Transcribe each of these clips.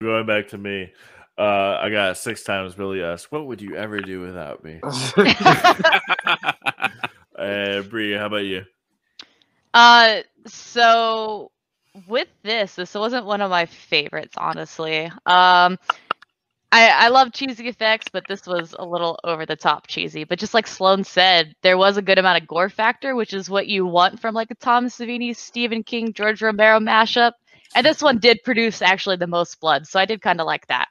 Going back to me, uh, I got six times Billy asked, "What would you ever do without me?" and Bree, how about you? Uh, so with this, this wasn't one of my favorites, honestly. Um, I I love cheesy effects, but this was a little over the top cheesy. But just like Sloan said, there was a good amount of gore factor, which is what you want from like a Tom Savini, Stephen King, George Romero mashup. And this one did produce actually the most blood, so I did kind of like that.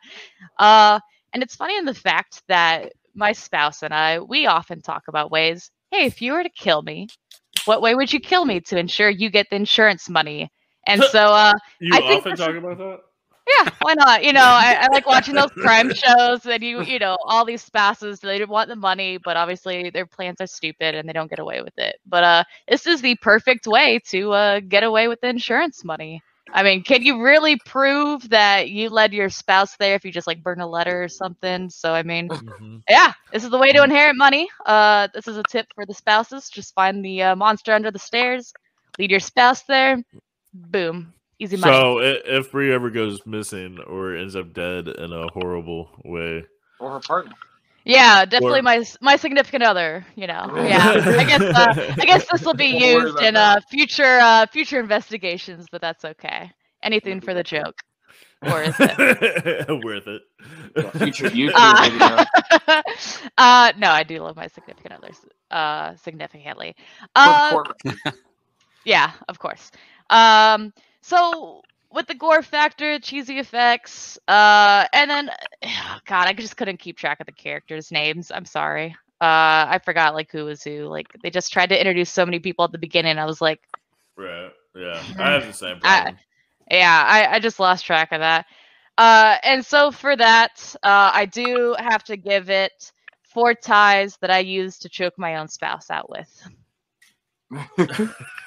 Uh, and it's funny in the fact that my spouse and I, we often talk about ways. Hey, if you were to kill me, what way would you kill me to ensure you get the insurance money? And so, uh, You I often this- talk about that. yeah, why not? You know, I, I like watching those crime shows, and you, you know, all these spouses they want the money, but obviously their plans are stupid and they don't get away with it. But uh, this is the perfect way to uh get away with the insurance money. I mean, can you really prove that you led your spouse there if you just like burn a letter or something? So I mean, Mhm. yeah, this is the way to inherit money. Uh, this is a tip for the spouses: just find the uh, monster under the stairs, lead your spouse there, boom, easy money. So if Bree ever goes missing or ends up dead in a horrible way, or her partner. Yeah, definitely Or- my my significant other. You know, yeah. I guess uh, I guess this will be used in uh, future uh, future investigations, but that's okay. Anything for the joke, or is it? worth it. Yeah, future YouTube Uh, video. uh, no, I do love my significant others uh, significantly. For the Uh, courtroom. yeah, of course. Um, so with the gore factor, cheesy effects, uh, and then God, I just couldn't keep track of the characters' names. I'm sorry. Uh, I forgot like who was who. Like they just tried to introduce so many people at the beginning. I was like, right. Yeah. I have the same I- problem. yeah, I, I just lost track of that. Uh, and so for that, uh, I do have to give it four ties that I used to choke my own spouse out with.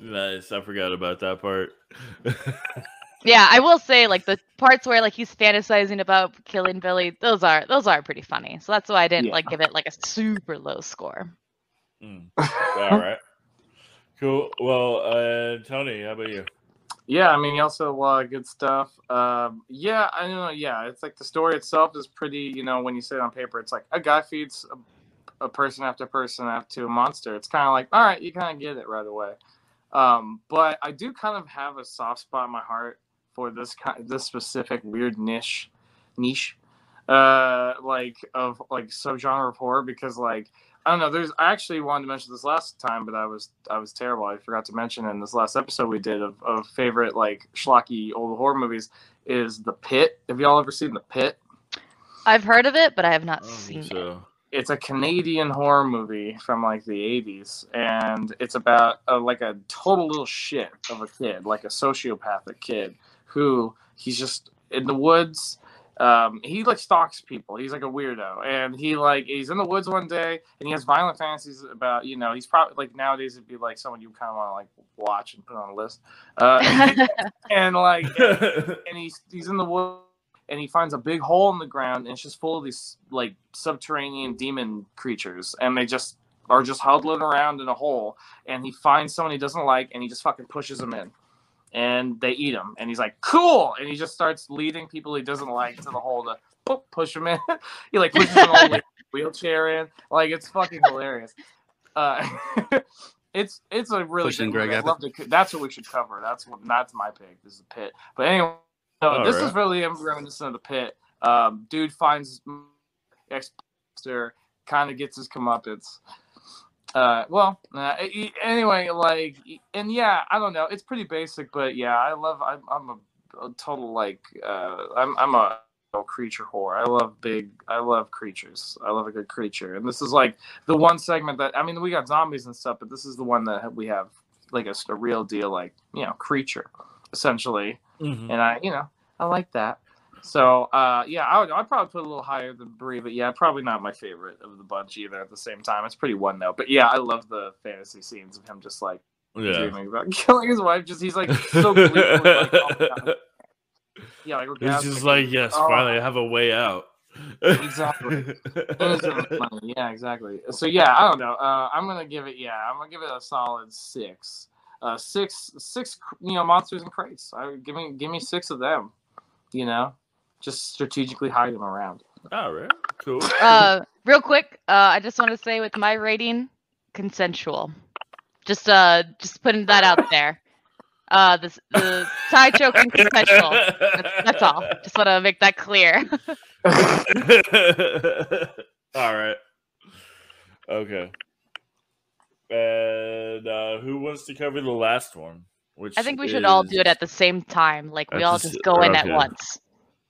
nice. I forgot about that part. Yeah, I will say like the parts where like he's fantasizing about killing Billy, those are those are pretty funny. So that's why I didn't Yeah. like give it like a super low score. Mm. All right. Cool. Well, uh, Tony, how about you? Yeah, I mean, he also a lot of good stuff. Um, yeah, I don't know. Yeah, it's like the story itself is pretty. You know, when you say it on paper, it's like a guy feeds a, a person after person after a monster. It's kind of like, all right, you kind of get it right away. Um, but I do kind of have a soft spot in my heart for this kind, this specific weird niche, niche, uh, like of like subgenre of horror because like I don't know. There's I actually wanted to mention this last time, but I was I was terrible. I forgot to mention in this last episode we did of, of favorite like schlocky old horror movies is The Pit. Have y'all ever seen The Pit? I've heard of it, but I have not I don't seen think it. so. It's a Canadian horror movie from like the 80s, and it's about a, like a total little shit of a kid, like a sociopathic kid who he's just in the woods. Um, he like stalks people. He's like a weirdo, and he like he's in the woods one day, and he has violent fantasies about you know he's probably like nowadays it'd be like someone you kind of want to like watch and put on a list. Uh, and like and he's he's in the woods and he finds a big hole in the ground and it's just full of these like subterranean demon creatures and they just are just huddling around in a hole and he finds someone he doesn't like and he just fucking pushes them in and they eat him and he's like cool! And he just starts leading people he doesn't like to the hole to boop, push him in. He like pushes an old lady wheelchair in. Like it's fucking hilarious. Uh it's it's a really Pushing good Greg. I'd love to- that's what we should cover. That's what that's my pick. This is a pit. But anyway All this right. is really reminiscent of the pit. Um, dude finds ex kind of gets his comeuppance. Uh, well, uh, anyway, like, and yeah, I don't know. It's pretty basic, but yeah, I love. I'm, I'm a, a total like. Uh, I'm I'm a creature whore. I love big. I love creatures. I love a good creature, and this is like the one segment that I mean, we got zombies and stuff, but this is the one that we have like a, a real deal, like you know, creature, essentially Mhm. and I, you know, I like that. So, uh, yeah, I would, I'd probably put a little higher than Bree, but yeah, probably not my favorite of the bunch either. At the same time, it's pretty one note, but yeah, I love the fantasy scenes of him just like Yeah. dreaming about killing his wife. Just he's like so gleefully, like, oh yeah, like It's just orgasmic. like, yes, Oh. finally, I have a way out. Exactly. Yeah, exactly. So yeah, I don't know. Uh, I'm gonna give it. Yeah, I'm gonna give it a solid six. uh, six six you know monsters and crates. I give me give me six of them. You know, just strategically hide them around. All right, cool. Uh, real quick, uh, I just want to say with my rating, consensual. Just uh, just putting that out there. Uh, the the tie choking consensual. That's, that's all. Just want to make that clear. All right. Okay. And uh, who wants to cover the last one? Which I think we should all do it at the same time. Like we At all just go in at okay. once.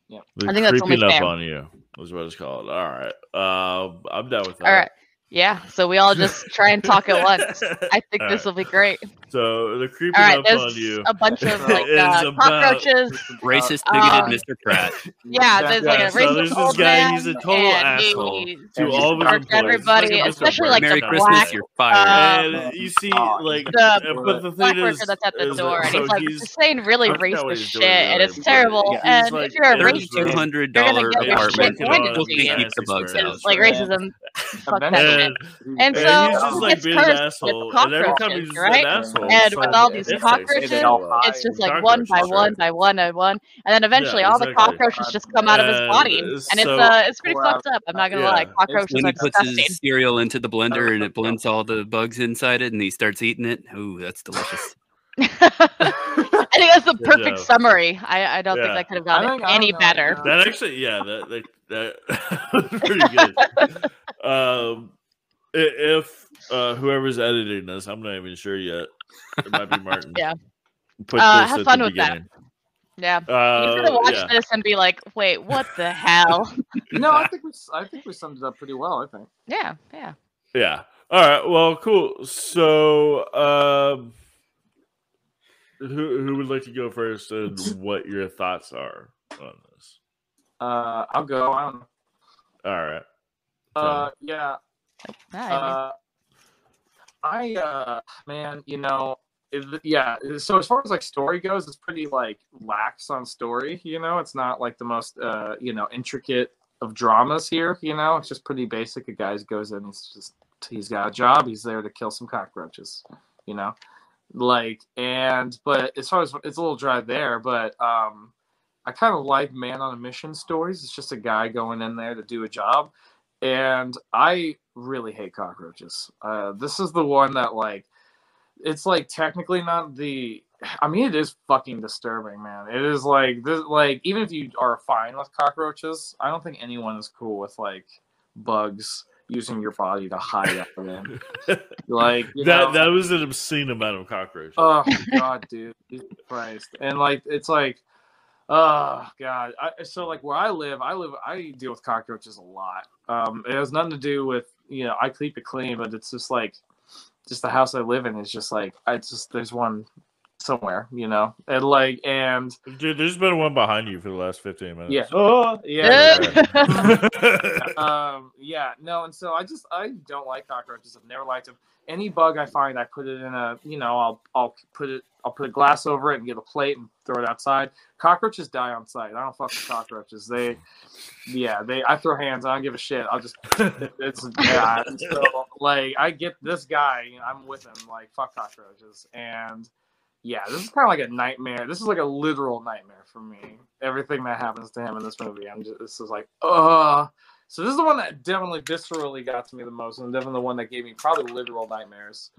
the I think that's only up fair. on you. Is what it's called. All right. Uh, I'm done with that. All right. Yeah. So we all just try and talk at once. I think All this right. will be great. So the creeping All right. up on There's you. a bunch of like uh, cockroaches. Racist, Uh, bigoted Mr. Pratt. Yeah, there's like Yeah, a so racist there's this old guy, man, he's a total asshole he to And all of his starts employees. He's everybody, like especially like Merry the Christmas, black, you're fired. uh, and you see, like, the uh, but the black thing is, worker that's at the is door, and so he's like he's- saying really I forgot what racist shit, and it's terrible. And if you're a there's racist, Two like- hundred You're gonna dollar your apartment. shit handed Still to can't you. keep the bugs out. like racism. Fuck that Eventually- And, And and so he's just like being an cursed asshole, and every time cockroaches, he's right? an asshole, And with all these cockroaches, They all hide. it's just like one by one by one by one, and then eventually Yeah, all the cockroaches just come out of his body, and it's uh, it's pretty Wow. fucked up. I'm not gonna Yeah. lie, cockroaches When are he puts disgusting. his cereal into the blender and it blends all the bugs inside it, and he starts eating it. Ooh, that's delicious. I think that's the Good perfect job. summry. I, I don't Yeah. think I could have I done think- any know, better. That actually, yeah, that that, that was pretty good. um, i- if uh, whoever's editing this, I'm not even sure yet. It might be Martin. Yeah. Put Uh, this have at fun the with that. beginning. Yeah. He's Uh, gonna watch yeah. this and be like, "Wait, what the hell?" no, I think we I think we summed it up pretty well. I think. yeah, yeah. Yeah. All right. Well, cool. So, um, who who would like to go first, and what your thoughts are on this? Uh, I'll go. I don't know. All right. Uh, yeah. Uh, I uh, man, you know, it, yeah. So as far as like story goes, it's pretty like lax on story. You know, it's not like the most uh, you know, intricate of dramas here. You know, it's just pretty basic. A guy goes in, he's just he's got a job. He's there to kill some cockroaches. You know, like and but as far as it's a little dry there, but um. I kind of like man on a mission stories. It's just a guy going in there to do a job and I really hate cockroaches. Uh, this is the one that like, it's like technically not the. I mean, it is fucking disturbing, man. It is like this, like even if you are fine with cockroaches, I don't think anyone is cool with like bugs using your body to hide after them. Like you that know, that was an obscene amount of cockroaches. Oh god, dude, Jesus Christ! And like, it's like, oh god. I, so like, where I live, I live, I deal with cockroaches a lot. Um, it has nothing to do with you know, I keep it clean, but it's just like, just the house I live in is just like, I just there's one somewhere, you know, and like, and Dude, there's been one behind you for the last 15 minutes. yeah, oh yeah. Yeah. um yeah no and so i just i don't like cockroaches i've never liked them any bug i find i put it in a you know i'll i'll put it i'll put a glass over it and get a plate and throw it outside. Cockroaches die on sight i don't fuck with cockroaches. They yeah they i throw hands. I don't give a shit. I'll just it's yeah so like i get this guy you know, i'm with him like fuck cockroaches. And yeah, this is kind of like a nightmare. This is like a literal nightmare for me. Everything that happens to him in this movie, I'm just this is like, ugh. So this is the one that definitely viscerally got to me the most, and definitely the one that gave me probably literal nightmares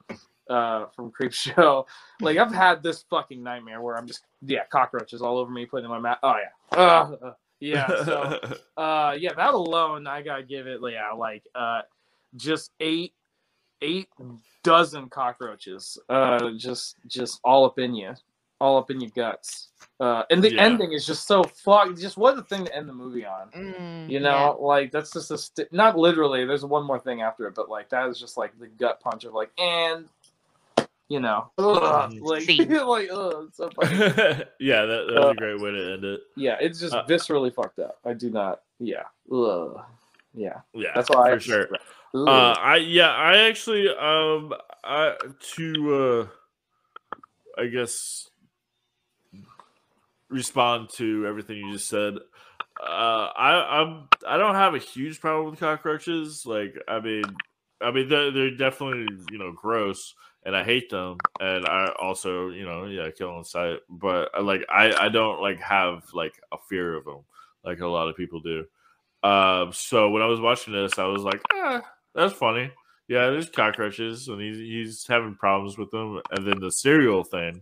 uh, from Creep Show. Like I've had this fucking nightmare where I'm just yeah, cockroaches all over me, putting in my mouth. Oh yeah, Ugh, ugh. yeah. So uh, yeah, that alone, I gotta give it yeah, like uh, just eight eight dozen cockroaches, uh, just just all up in you, all up in your guts. Uh, and the Yeah. ending is just so fuck. Just what a thing to end the movie on. Mm, You yeah. know, like that's just a st- not literally. There's one more thing after it, but like that is just like the gut punch of like and. You know, ugh, like, like, ugh, it's so funny. yeah, that, that's Uh, a great way to end it. yeah, it's just Uh, viscerally fucked up. I do not, yeah, ugh. yeah, Yeah, that's why for I sure. Ugh. Uh, I yeah, I actually um, I to uh, I guess respond to everything you just said. Uh, I I'm I don't have a huge problem with cockroaches. Like, I mean, I mean, they're, they're definitely you know gross, and I hate them, and I also you know yeah kill on sight, but like I I don't like have like a fear of them like a lot of people do. Um, so when I was watching this, I was like, ah, that's funny. Yeah, there's cockroaches, and he's he's having problems with them, and then the cereal thing,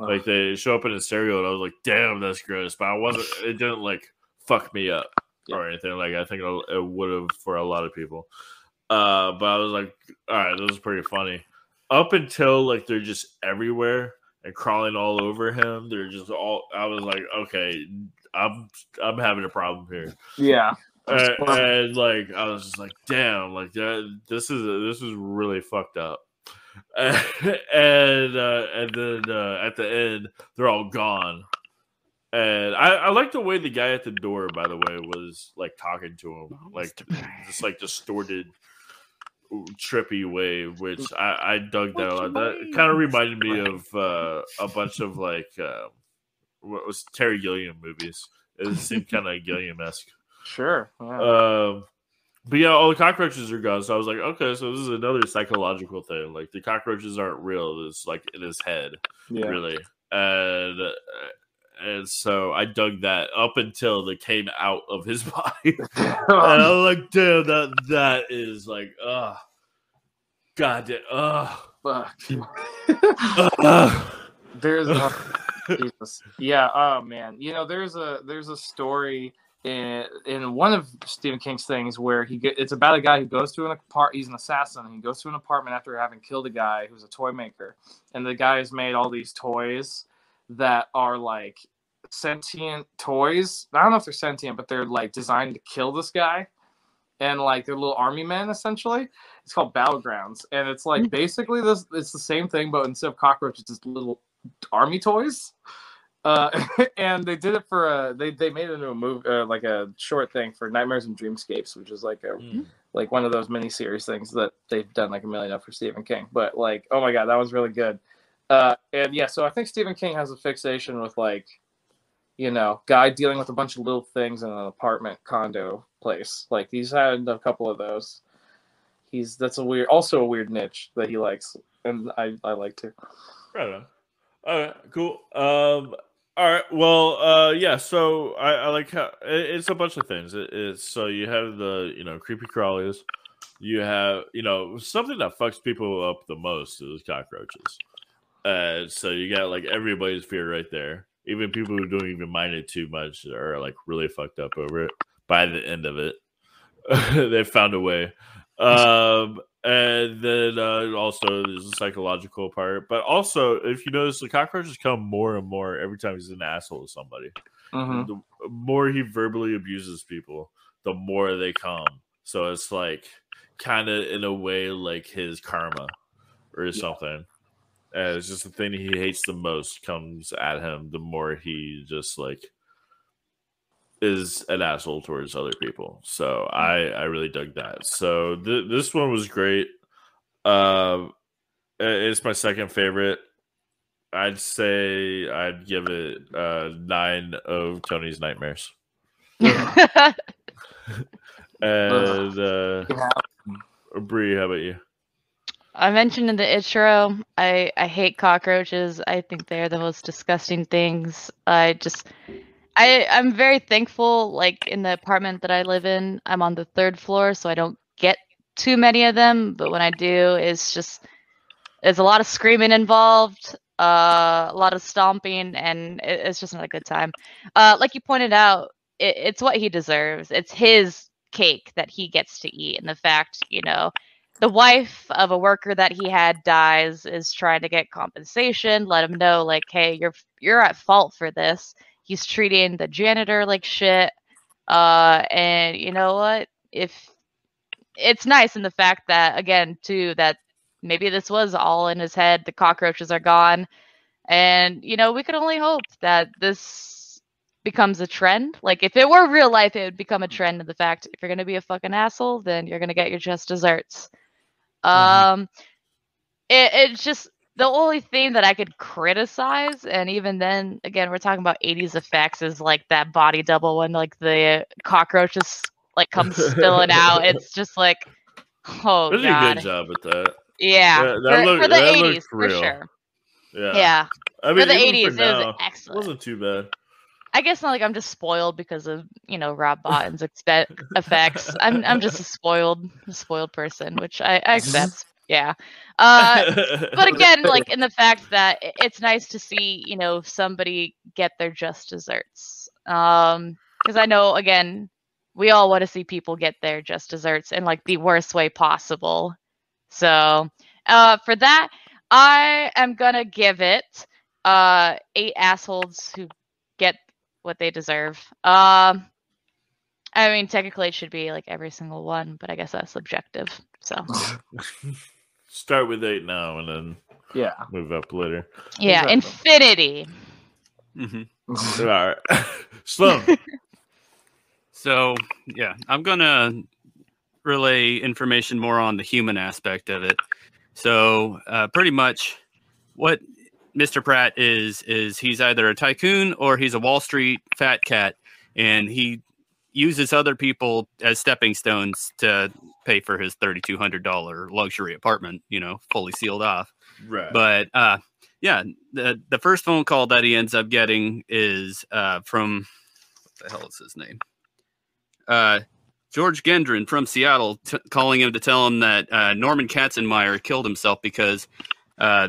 like they show up in a cereal, and I was like, damn, that's gross. But I wasn't. It didn't like fuck me up Yeah. or anything. Like I think it would have for a lot of people. Uh, but I was like, all right, this is pretty funny. Up until like they're just everywhere and crawling all over him. They're just all. I was like, okay, I'm I'm having a problem here. Yeah. And, and, like I was just like, damn, like that. This is this is really fucked up. and uh, and then uh, at the end, they're all gone. And I, I like the way the guy at the door, by the way, was like talking to him, like just like distorted, trippy way, which I, I dug that a lot. That kind of reminded me of uh, a bunch of like uh, what was Terry Gilliam movies. It seemed kind of Gilliam esque. Sure. Yeah. Um, but yeah, all the cockroaches are gone. So I was like, okay, so this is another psychological thing. Like the cockroaches aren't real. It's like in his head, yeah. really. And uh, and so I dug that up until they came out of his body. and I was like, damn, that that is like, uh God damn, uh, Fuck. uh, There's a, Jesus. Yeah, oh man. You know, there's a there's a story in in one of Stephen King's things where he get it's about a guy who goes to an apart he's an assassin and he goes to an apartment after having killed a guy who's a toy maker. And the guy has made all these toys that are like sentient toys. I don't know if they're sentient, but they're like designed to kill this guy. And like they're little army men essentially. It's called Battlegrounds. And it's like basically this it's the same thing, but instead of cockroaches, it's little army toys. Uh, and they did it for a they, they made it into a movie uh, like a short thing for Nightmares and Dreamscapes, which is like a mm. like one of those miniseries things that they've done like a million of for Stephen King. But like, oh my god, that was really good. Uh, and yeah, so I think Stephen King has a fixation with like, you know, guy dealing with a bunch of little things in an apartment condo place. Like he's had a couple of those. He's that's a weird, also a weird niche that he likes, and I I like to. Right on. All right, cool. Um, all right. Well, uh, yeah. So I, I like how it, it's a bunch of things. It, it's so you have the you know creepy crawlies. You have you know something that fucks people up the most is cockroaches. Uh, so you got like everybody's fear right there. Even people who don't even mind it too much are like really fucked up over it. By the end of it, they found a way. Um, and then uh, also there's a psychological part, but also if you notice, the cockroaches come more and more every time he's an asshole to somebody. Mhm. The more he verbally abuses people, the more they come. So it's like kind of in a way like his karma or something. And it's just the thing he hates the most comes at him the more he just like is an asshole towards other people. So I I really dug that. So th- this one was great. Um, i- it's my second favorite. I'd say I'd give it uh, nine of Tony's nightmares. And uh, Yeah. Bree, how about you? I mentioned in the intro, I, I hate cockroaches. I think they're the most disgusting things. I just, I I'm very thankful. Like in the apartment that I live in, I'm on the third floor, so I don't get too many of them. But when I do, it's just there's a lot of screaming involved, uh, a lot of stomping, and it, it's just not a good time. Uh, like you pointed out, it, it's what he deserves. It's his cake that he gets to eat, and the fact, you know, the wife of a worker that he had dies is trying to get compensation let him know like hey you're you're at fault for this. He's treating the janitor like shit. Uh and you know what? If it's nice in the fact that again too that maybe this was all in his head the cockroaches are gone and you know we could only hope that this becomes a trend. Like if it were real life it would become a trend in the fact if you're going to be a fucking asshole then you're going to get your just desserts um, it, it's just the only thing that I could criticize, and even then, again, we're talking about 80s effects, is like that body double when like the cockroach just like comes spilling out. It's just like, Oh They did a god. good job at that. Yeah. Yeah, that for, looked- for the that 80s, for sure. Yeah. Yeah. I mean, for the 80s, for it now, was it excellent. wasn't too bad. I guess not like I'm just spoiled because of you know Rob Bottin's expe- effects. I'm I'm just a spoiled a spoiled person, which I, I accept. Yeah. Uh, but again, like in the fact that it's nice to see you know somebody get their just desserts. Um, because I know again we all want to see people get their just desserts in like the worst way possible. So uh, for that, I am gonna give it uh eight assholes who get what they deserve. Um, I mean, technically it should be like every single one, but I guess that's subjective. So Start with eight now and then Yeah. move up later. yeah, Exactly. infinity. hmm All right. Sloan. So yeah, I'm gonna relay information more on the human aspect of it. So uh, pretty much, what Mr. Pratt is is he's either a tycoon or he's a Wall Street fat cat, and he uses other people as stepping stones to pay for his thirty-two hundred dollar luxury apartment. You know, fully sealed off. Right. But uh, yeah, the the first phone call that he ends up getting is uh, from what the hell is his name? Uh, George Gendron from Seattle, t- calling him to tell him that uh, Norman Castonmeyer killed himself because uh,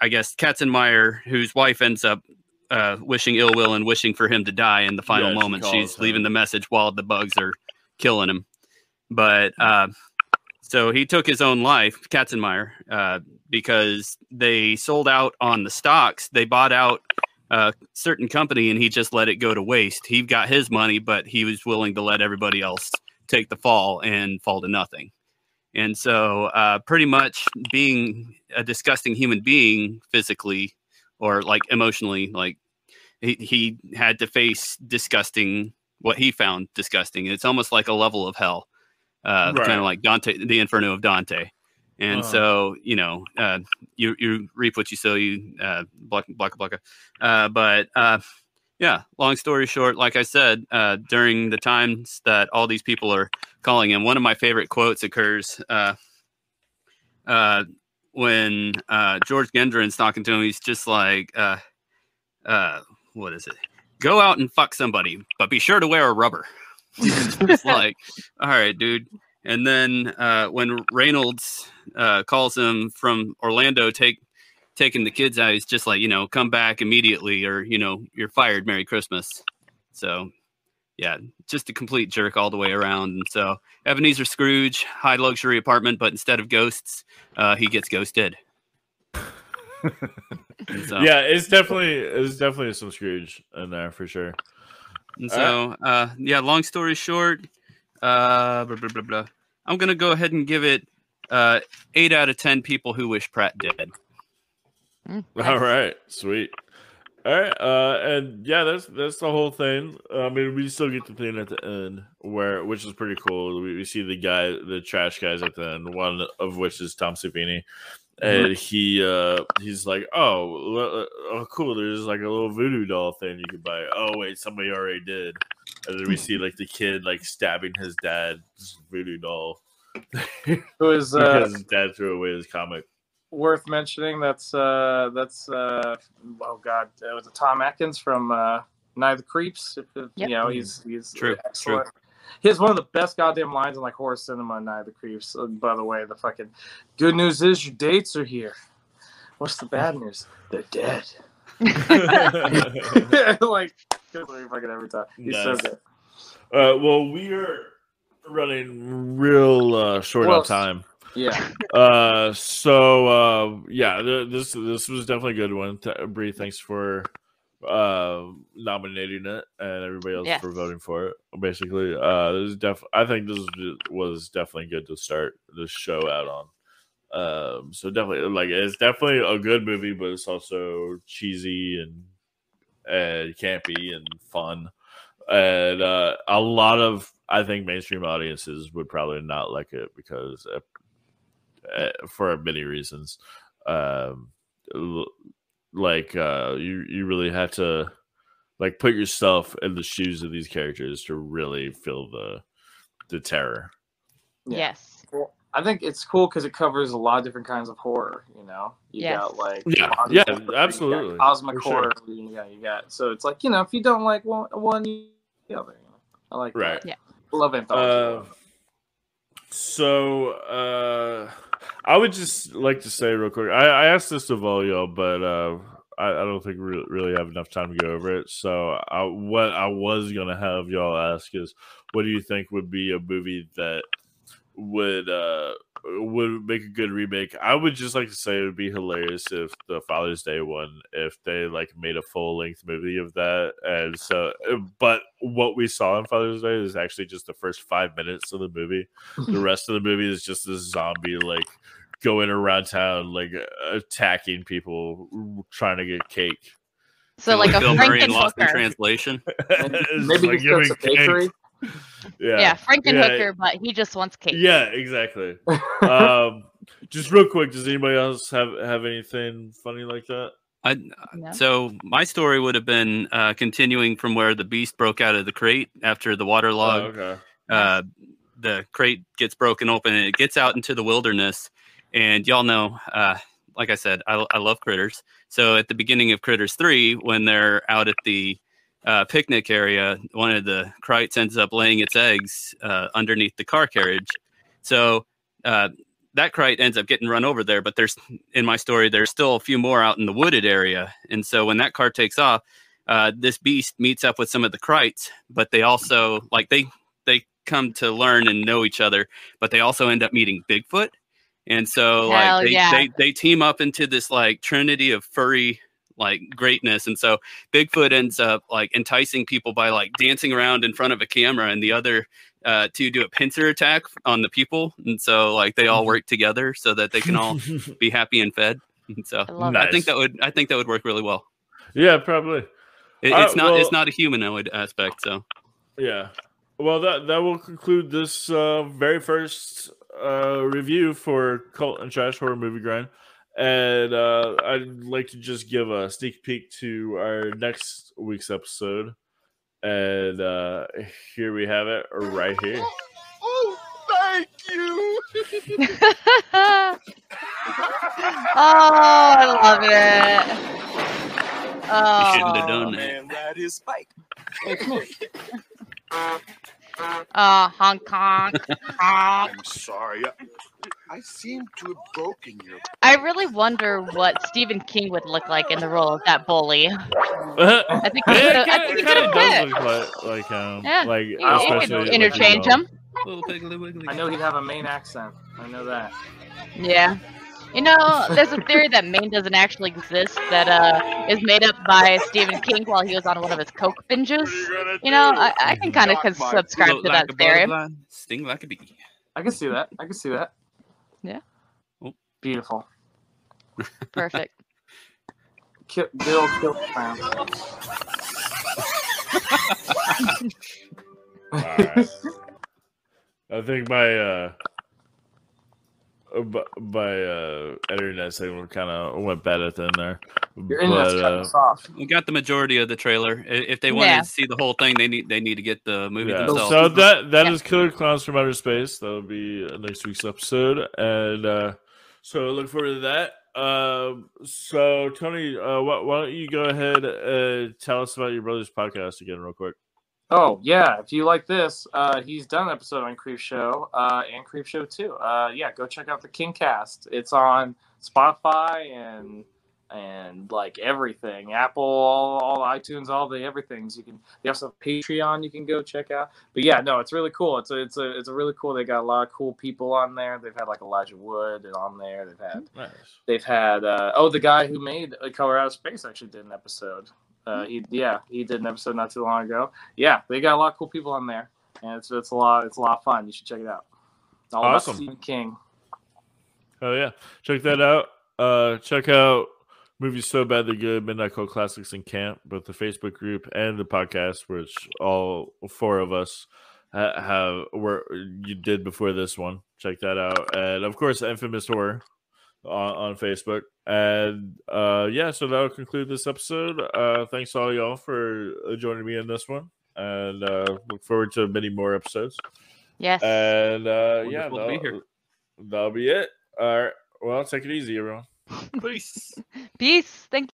I guess Castonmeyer, whose wife ends up uh, wishing ill will and wishing for him to die in the final Yeah, she moment, calls she's leaving the message while the bugs are killing him. But uh, so he took his own life, Castonmeyer, uh, because they sold out on the stocks. They bought out a certain company and he just let it go to waste. He got his money, but he was willing to let everybody else take the fall and fall to nothing. And so, uh, pretty much being a disgusting human being physically or like emotionally, like he, he had to face disgusting what he found disgusting. It's almost like a level of hell, uh, Right. kind of like Dante, the Inferno of Dante. And Uh-huh. so, you know, uh, you you reap what you sow. You uh, block block block. Uh, but uh, yeah, long story short, like I said, uh, during the times that all these people are calling him, one of my favorite quotes occurs uh, uh, when uh, George Gendron's talking to him. He's just like, uh, uh, what is it? Go out and fuck somebody, but be sure to wear a rubber. it's like, all right, dude. And then when Reynolds calls him from Orlando, take taking the kids out, he's just like, you know, come back immediately, or you know, you're fired. Merry Christmas. So, yeah, just a complete jerk all the way around. And so, Ebenezer Scrooge, high luxury apartment, but instead of ghosts, uh, he gets ghosted. So, Yeah, it's definitely it's definitely some Scrooge in there for sure. And All so, uh, yeah, long story short, uh, blah, blah, blah, blah. I'm going to go ahead and give it uh, eight out of 10 people who wish Pratt dead. Mm, All right, sweet. All right, uh, and yeah, that's that's the whole thing. I mean, we still get the thing at the end where, which is pretty cool. We, we see the guy, the trash guys at the end. One of which is Tom Savini, and he uh he's like, oh, oh, cool. There's like a little voodoo doll thing you can buy. Oh wait, somebody already did. And then we see like the kid like stabbing his dad's voodoo doll Who is uh, because his dad threw away his comic. Worth mentioning? That's uh, that's uh, oh god, it was Tom Atkins from uh, Night of the Creeps. If, if, Yep. You know, he's he's True, excellent. He has one of the best goddamn lines in like horror cinema. in Night of the Creeps. Uh, by the way, the fucking good news is your dates are here. What's the bad news? They're dead. like kills me fucking every time. He's so Nice. good. Uh, well, we are running real uh, short on time. Yeah. Uh, so uh, yeah, th- this this was definitely a good one. Th- Bree, thanks for uh nominating it and everybody else for voting for it. Basically, uh, this is def. I think this was- was definitely good to start this show out on. Um, so definitely, like, it's definitely a good movie, but it's also cheesy and and campy and fun and uh, a lot of I think mainstream audiences would probably not like it because uh, uh, for many reasons, um, like uh, you you really have to like put yourself in the shoes of these characters to really feel the the terror. Yeah. Yes. I think it's cool because it covers a lot of different kinds of horror. You know, you Yes. got like Yeah, yeah, horror, absolutely, cosmic for sure. horror. You got, you got. So it's like you know, if you don't like one, one you the other. You know? I like that. Right. Yeah. I love anthology. Uh, so uh, I would just like to say real quick. I, I asked this of all y'all, but uh, I, I don't think we really have enough time to go over it. So I, what I was gonna have y'all ask is, what do you think would be a movie that would uh would make a good remake? I would just like to say it would be hilarious if the Father's Day one, if they like made a full length movie of that. And so, uh, but what we saw on Father's Day is actually just the first five minutes of the movie. the rest of the movie is just this zombie like going around town like uh, attacking people trying to get cake So like a Bill Murray Lost in Translation. Maybe like he starts a giving cake. bakery. yeah Yeah, Frankenhooker, but he just wants cake. yeah exactly um just real quick does anybody else have have anything funny like that I, No? So my story would have been uh, continuing from where the beast broke out of the crate after the waterlog. oh, okay uh, the crate gets broken open and it gets out into the wilderness. And y'all know, uh, like I said, I, I love critters. So at the beginning of Critters 3, when they're out at the uh, picnic area, one of the krites ends up laying its eggs uh, underneath the car carriage. So uh, that krite ends up getting run over there. But there's, in my story, there's still a few more out in the wooded area. And so when that car takes off, uh, this beast meets up with some of the krites, but they also like they they come to learn and know each other, but they also end up meeting Bigfoot. And so Hell like they, yeah. they they team up into this like trinity of furry like greatness. And so Bigfoot ends up like enticing people by like dancing around in front of a camera and the other uh to do a pincer attack on the people. And so like they Mm-hmm. all work together so that they can all be happy and fed. And so I Nice. I think that would I think that would work really well. yeah probably It, Uh, it's not well- it's not a humanoid aspect, so Yeah. Well, that that will conclude this uh, very first uh, review for Cult and Trash Horror Movie Grind, and uh, I'd like to just give a sneak peek to our next week's episode, and uh, here we have it right here. Oh, thank you. oh, I love it. Oh, shouldn't have done that. Man, that is Spike. Oh, Hong Kong. Honk. I'm sorry. I, I seem to have broken your. I really wonder what Stephen King would look like in the role of that bully. I I think he it could've- I think he kind of could've does fit. look like, like him. Yeah, like You, I you especially could like interchange you know. him. little piggly wiggly. I know he'd have a Maine accent. I know that. Yeah. You know, there's a theory that Maine doesn't actually exist that uh is made up by Stephen King while he was on one of his coke binges. You know, I, I can kind of subscribe to like that theory. butterfly, sting like a bee. I can see that. I can see that. Yeah. Oh. Beautiful. Perfect. Kill, Bill kill the clown. Alright. I think my uh uh, bu- my uh internet signal kind of went bad at the end there. Your internet's But, uh, us off. We got the majority of the trailer. If they wanted Yeah. to see the whole thing, they need they need to get the movie yeah. themselves. So that that Yeah. is Killer Clowns from Outer Space. That'll be uh, next week's episode, and uh so look forward to that. Um, so Tony, uh, why, why don't you go ahead and tell us about your brother's podcast again, real quick? Oh yeah, if you like this, uh, he's done an episode on Creepshow uh, and Creepshow Two. Uh, yeah, go check out the King Cast. It's on Spotify and and like everything, Apple, all, all iTunes, all the everythings. You can. They also have Patreon. You can go check out. But yeah, no, it's really cool. It's a it's a it's a really cool. They got a lot of cool people on there. They've had like Elijah Wood and on there. They've had Nice. they've had uh, oh the guy who made Color Out of Space actually did an episode. Uh, he yeah he did an episode not too long ago. Yeah, they got a lot of cool people on there, and it's it's a lot it's a lot of fun. You should check it out. All Awesome. Stephen King. Oh yeah, check that out. Uh, check out movies so bad they're good. Midnight Cult Classics in Camp, both the Facebook group and the podcast, which all four of us have were you did before this one. Check that out, and of course, Infamous Horror on, on Facebook. And uh, yeah, so that'll conclude this episode. Uh, thanks all y'all for uh, joining me in this one, and uh, look forward to many more episodes. Yes. And uh, yeah, Wonderful to be that'll- here. that'll be it. All right. Well, take it easy, everyone. Peace. Peace. Thank